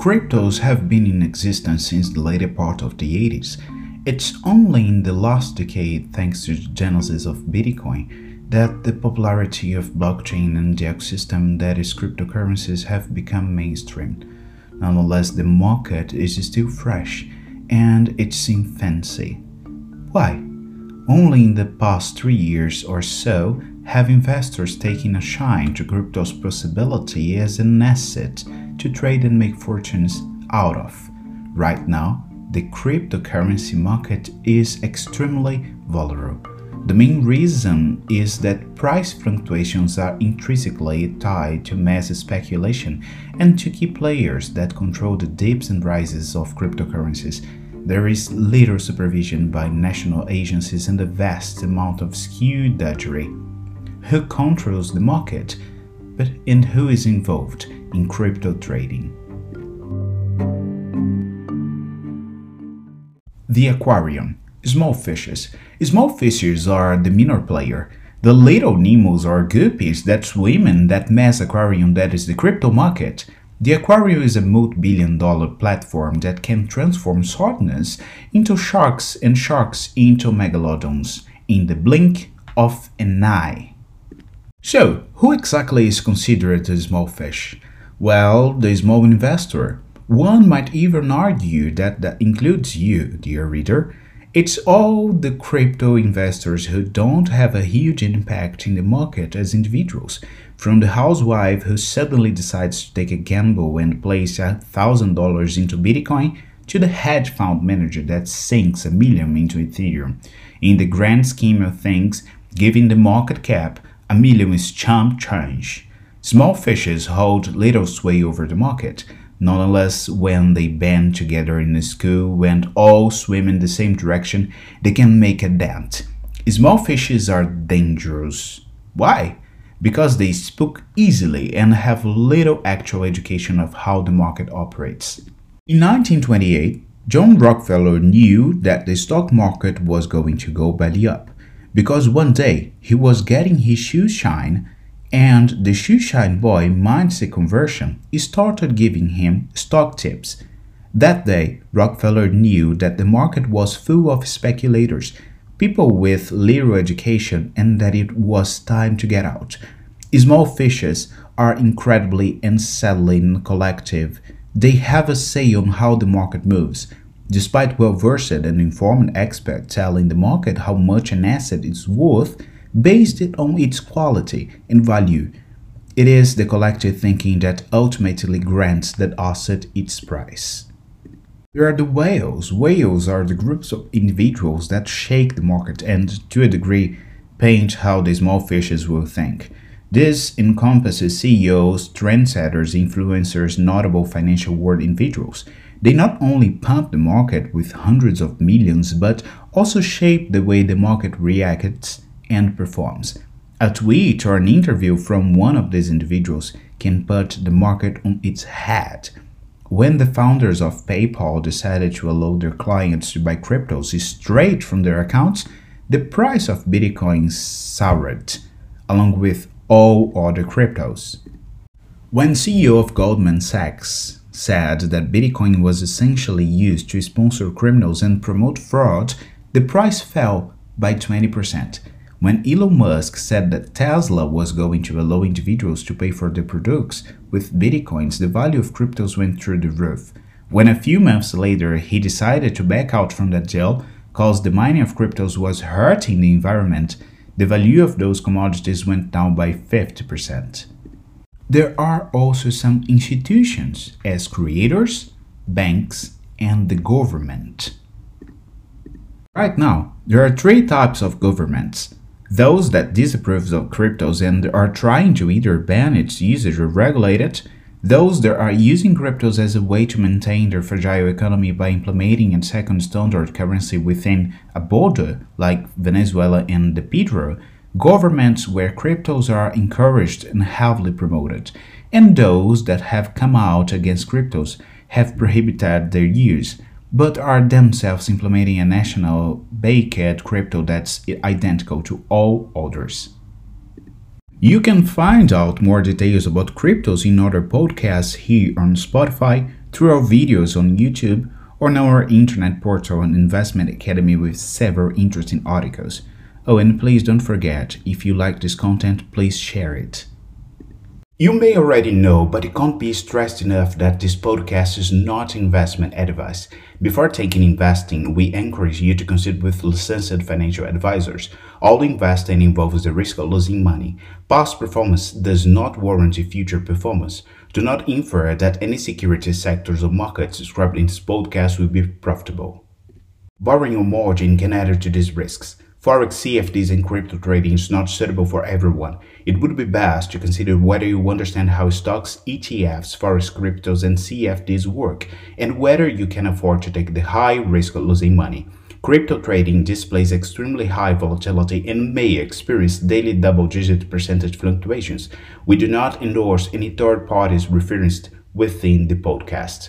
Cryptos have been in existence since the later part of the 80s. It's only in the last decade, thanks to the genesis of Bitcoin, that the popularity of blockchain and the ecosystem that is cryptocurrencies have become mainstream. Nonetheless, the market is still fresh and it's in fancy. Why? Only in the past three years or so have investors taken a shine to crypto's possibility as an asset to trade and make fortunes out of. Right now, the cryptocurrency market is extremely volatile. The main reason is that price fluctuations are intrinsically tied to mass speculation and to key players that control the dips and rises of cryptocurrencies. There is little supervision by national agencies and a vast amount of skewed skullduggery. Who controls the market? But and who is involved? in crypto trading. The aquarium. Small fishes. Small fishes are the minor player. The little Nemos are guppies that swim in that mass aquarium that is the crypto market. The aquarium is a multi-billion dollar platform that can transform sardines into sharks and sharks into megalodons in the blink of an eye. So, who exactly is considered a small fish? Well, the small investor. One might even argue that that includes you, dear reader. It's all the crypto investors who don't have a huge impact in the market as individuals, from the housewife who suddenly decides to take a gamble and place $1,000 into Bitcoin to the hedge fund manager that sinks a million into Ethereum. In the grand scheme of things, given the market cap, a million is chump change. Small fishes hold little sway over the market. Nonetheless, when they band together in a school and all swim in the same direction, they can make a dent. Small fishes are dangerous. Why? Because they spook easily and have little actual education of how the market operates. In 1928, John Rockefeller knew that the stock market was going to go belly up because one day he was getting his shoes shine and the shoeshine boy minds the conversion started giving him stock tips. That day, Rockefeller knew that the market was full of speculators, people with little education, and that it was time to get out. Small fishes are incredibly unsettling collective. They have a say on how the market moves. Despite well versed and informed experts telling the market how much an asset is worth, based on its quality and value. It is the collective thinking that ultimately grants that asset its price. There are the whales. Whales are the groups of individuals that shake the market and, to a degree, paint how the small fishes will think. This encompasses CEOs, trendsetters, influencers, notable financial world individuals. They not only pump the market with hundreds of millions, but also shape the way the market reacts and performs. A tweet or an interview from one of these individuals can put the market on its head. When the founders of PayPal decided to allow their clients to buy cryptos straight from their accounts, the price of Bitcoin soared, along with all other cryptos. When CEO of Goldman Sachs said that Bitcoin was essentially used to sponsor criminals and promote fraud, the price fell by 20%. When Elon Musk said that Tesla was going to allow individuals to pay for their products with bitcoins, the value of cryptos went through the roof. When a few months later he decided to back out from that deal, cause the mining of cryptos was hurting the environment, the value of those commodities went down by 50%. There are also some institutions as creators, banks, and the government. Right now, there are three types of governments those that disapprove of cryptos and are trying to either ban its usage or regulate it, those that are using cryptos as a way to maintain their fragile economy by implementing a second standard currency within a border, like Venezuela and the Petro, governments where cryptos are encouraged and heavily promoted, and those that have come out against cryptos have prohibited their use but are themselves implementing a national baked crypto that's identical to all others. You can find out more details about cryptos in other podcasts here on Spotify, through our videos on YouTube, or on our internet portal and investment academy with several interesting articles. Oh, and please don't forget, if you like this content, please share it. You may already know, but it can't be stressed enough that this podcast is not investment advice. Before taking investing, we encourage you to consult with licensed financial advisors. All investing involves the risk of losing money. Past performance does not warrant future performance. Do not infer that any security sectors or markets described in this podcast will be profitable. Borrowing or margin can add to these risks. Forex CFDs and crypto trading is not suitable for everyone. It would be best to consider whether you understand how stocks, ETFs, Forex cryptos, and CFDs work, and whether you can afford to take the high risk of losing money. Crypto trading displays extremely high volatility and may experience daily double digit percentage fluctuations. We do not endorse any third parties referenced within the podcast.